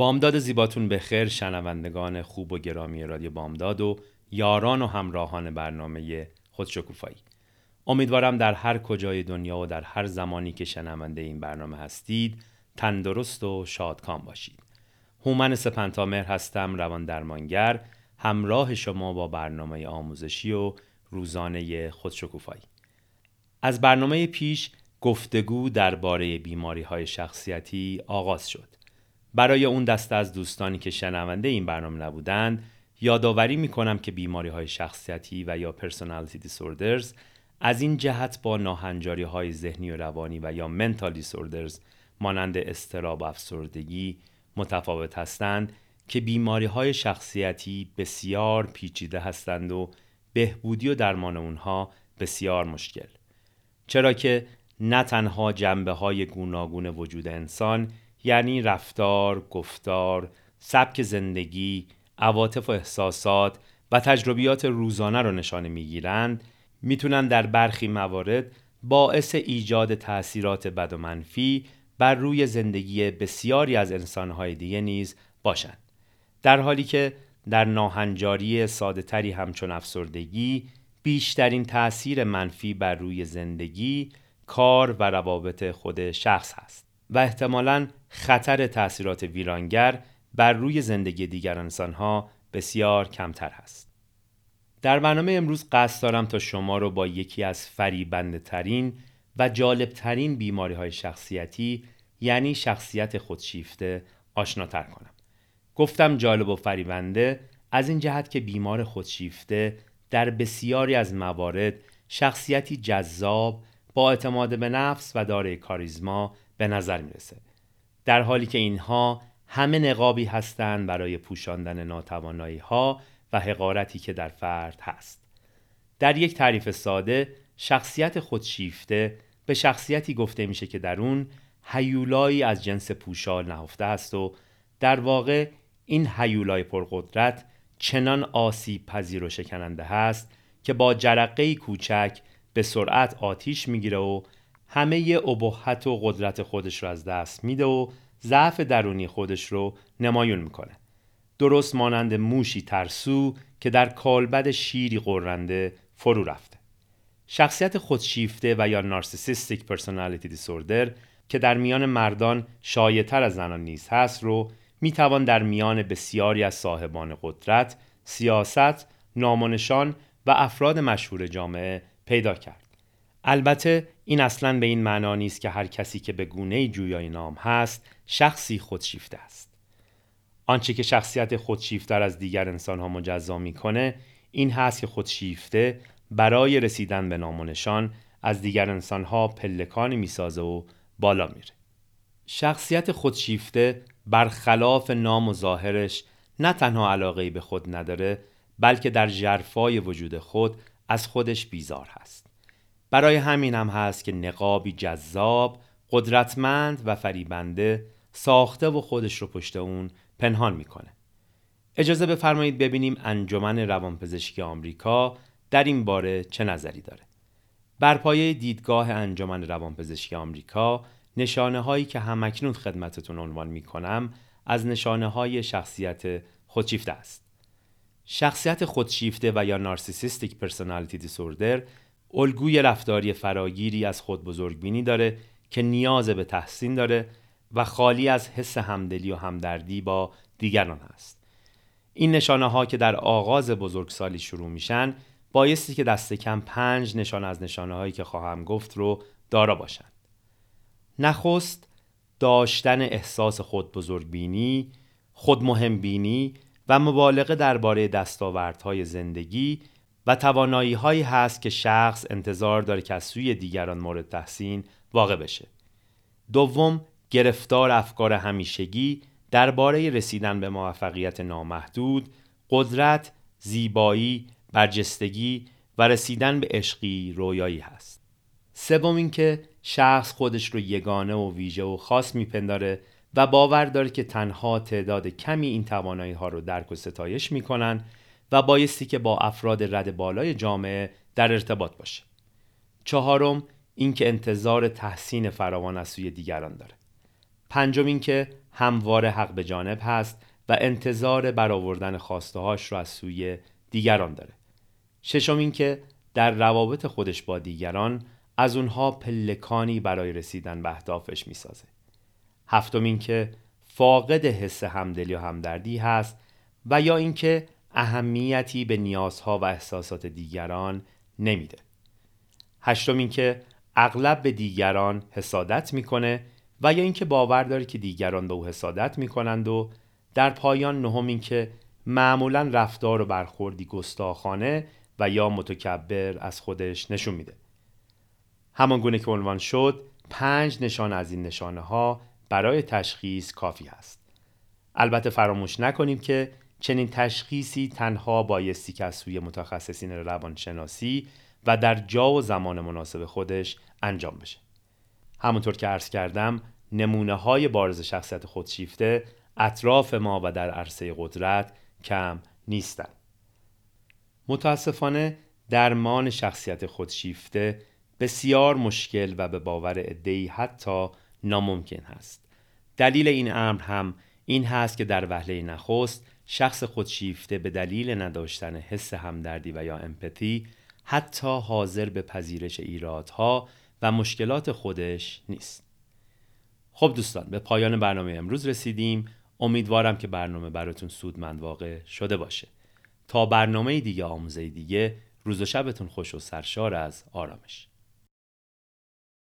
بامداد زیباتون به خیر شنوندگان خوب و گرامی رادیو بامداد و یاران و همراهان برنامه خودشکوفایی. امیدوارم در هر کجای دنیا و در هر زمانی که شنونده این برنامه هستید تندرست و شادکام باشید. هومن سپنتامر هستم روان درمانگر همراه شما با برنامه آموزشی و روزانه خودشکوفایی. از برنامه پیش گفتگو درباره بیماری های شخصیتی آغاز شد. برای اون دسته از دوستانی که شنونده این برنامه نبودند، یادآوری می کنم که بیماری های شخصیتی و یا پرسونالیتی دیسوردرز از این جهت با ناهنجاری های ذهنی و روانی و یا منتال دیسوردرز مانند استراب و افسردگی متفاوت هستند که بیماری های شخصیتی بسیار پیچیده هستند و بهبودی و درمان اونها بسیار مشکل. چرا که نه تنها جنبه های گوناگون وجود انسان یعنی رفتار، گفتار، سبک زندگی، عواطف و احساسات و تجربیات روزانه رو نشانه می‌گیرند می‌تونن در برخی موارد باعث ایجاد تأثیرات بد و منفی بر روی زندگی بسیاری از انسانهای دیگه نیز باشند در حالی که در ناهنجاری ساده تری همچون افسردگی بیشترین تأثیر منفی بر روی زندگی، کار و روابط خود شخص هست و احتمالاً خطر تأثیرات ویرانگر بر روی زندگی دیگر انسانها بسیار کمتر هست. در برنامه امروز قصد دارم تا شما رو با یکی از فریبنده ترین و جالب ترین بیماری های شخصیتی یعنی شخصیت خودشیفته آشناتر کنم. گفتم جالب و فریبنده از این جهت که بیمار خودشیفته در بسیاری از موارد شخصیتی جذاب با اعتماد به نفس و دارای کاریزما به نظر می‌رسه. در حالی که اینها همه نقابی هستند برای پوشاندن ناتوانایی ها و حقارتی که در فرد هست. در یک تعریف ساده شخصیت خودشیفته به شخصیتی گفته میشه که در اون هیولایی از جنس پوشال نهفته است و در واقع این هیولای پرقدرت چنان آسیب پذیر و شکننده هست که با جرقه کوچک به سرعت آتیش می‌گیره و همه ابهت و قدرت خودش رو از دست میده و ضعف درونی خودش رو نمایون می‌کنه. درست مانند موشی ترسو که در کالبد شیری قرنده فرو رفته. شخصیت خودشیفته و یا نارسیسیستیک پرسونالیتی دیسوردر که در میان مردان شایعتر از زنان نیز هست رو می توان در میان بسیاری از صاحبان قدرت، سیاست، نامونشان و افراد مشهور جامعه پیدا کرد. البته این اصلا به این معنا نیست که هر کسی که به گونه جویای نام هست شخصی خودشیفته است. آنچه که شخصیت خودشیفتر از دیگر انسانها مجزا می‌کنه این هست که خودشیفته برای رسیدن به نامونشان از دیگر انسانها پلکانی می‌سازه و بالا میره. شخصیت خودشیفته برخلاف نام و ظاهرش نه تنها علاقه به خود نداره بلکه در جرفای وجود خود از خودش بیزار هست. برای همین هم هست که نقابی جذاب قدرتمند و فریبنده ساخته و خودش رو پشت اون پنهان می‌کنه. اجازه بفرمایید ببینیم انجمن روانپزشکی آمریکا در این باره چه نظری داره. بر پایه دیدگاه انجمن روانپزشکی آمریکا نشانه هایی که همکنون خدمتتون عنوان می کنم از نشانه های شخصیت خودشیفته است. شخصیت خودشیفته و یا نارسیسیستیک پرسونالیتی دیسوردر الگوی رفتاری فراگیری از خود بزرگبینی داره که نیاز به تحسین داره و خالی از حس همدلی و همدردی با دیگران است. این نشانه ها که در آغاز بزرگسالی شروع میشن بایستی که دست کم پنج نشانه از نشانه هایی که خواهم گفت رو دارا باشند. نخست داشتن احساس خود بزرگبینی، خود مهمبینی و مبالغه درباره دستاوردهای زندگی و توانایی هایی هست که شخص انتظار داره که از سوی دیگران مورد تحسین واقع بشه. دوم گرفتار افکار همیشگی درباره رسیدن به موفقیت نامحدود، قدرت، زیبایی، برجستگی و رسیدن به عشقی رویایی هست. سوم اینکه شخص خودش رو یگانه و ویژه و خاص میپنداره و باور داره که تنها تعداد کمی این توانایی ها رو درک و ستایش می‌کنن و بایستی که با افراد رد بالای جامعه در ارتباط باشه. چهارم اینکه انتظار تحسین فراوان از سوی دیگران داره. پنجم اینکه همواره حق به جانب هست و انتظار برآوردن خواسته هاش رو از سوی دیگران داره. ششم اینکه در روابط خودش با دیگران از اونها پلکانی برای رسیدن به اهدافش می‌سازه. هفتم اینکه فاقد حس همدلی و همدردی هست و یا اینکه اهمیتی به نیازها و احساسات دیگران نمیده. هشتم اینکه اغلب به دیگران حسادت می‌کنه و یا اینکه باور داره که دیگران به او حسادت می‌کنند و در پایان نهم اینکه معمولا رفتار و برخوردی گستاخانه و یا متکبر از خودش نشون میده. همان گونه که عنوان شد پنج نشان از این نشانه ها برای تشخیص کافی است. البته فراموش نکنیم که چنین تشخیصی تنها بایستی که از سوی متخصصین روانشناسی و در جا و زمان مناسب خودش انجام بشه. همونطور که عرض کردم نمونه های بارز شخصیت خودشیفته اطراف ما و در عرصه قدرت کم نیستند. متاسفانه درمان شخصیت خودشیفته بسیار مشکل و به باور ادهی حتی ناممکن است. دلیل این امر هم این هست که در وهله نخست شخص خودشیفته به دلیل نداشتن حس همدردی و یا امپاتی حتی حاضر به پذیرش ایرادها و مشکلات خودش نیست. خب دوستان به پایان برنامه امروز رسیدیم. امیدوارم که برنامه براتون سودمند واقع شده باشه. تا برنامه دیگه آموزه دیگه روز و شبتون خوش و سرشار از آرامش.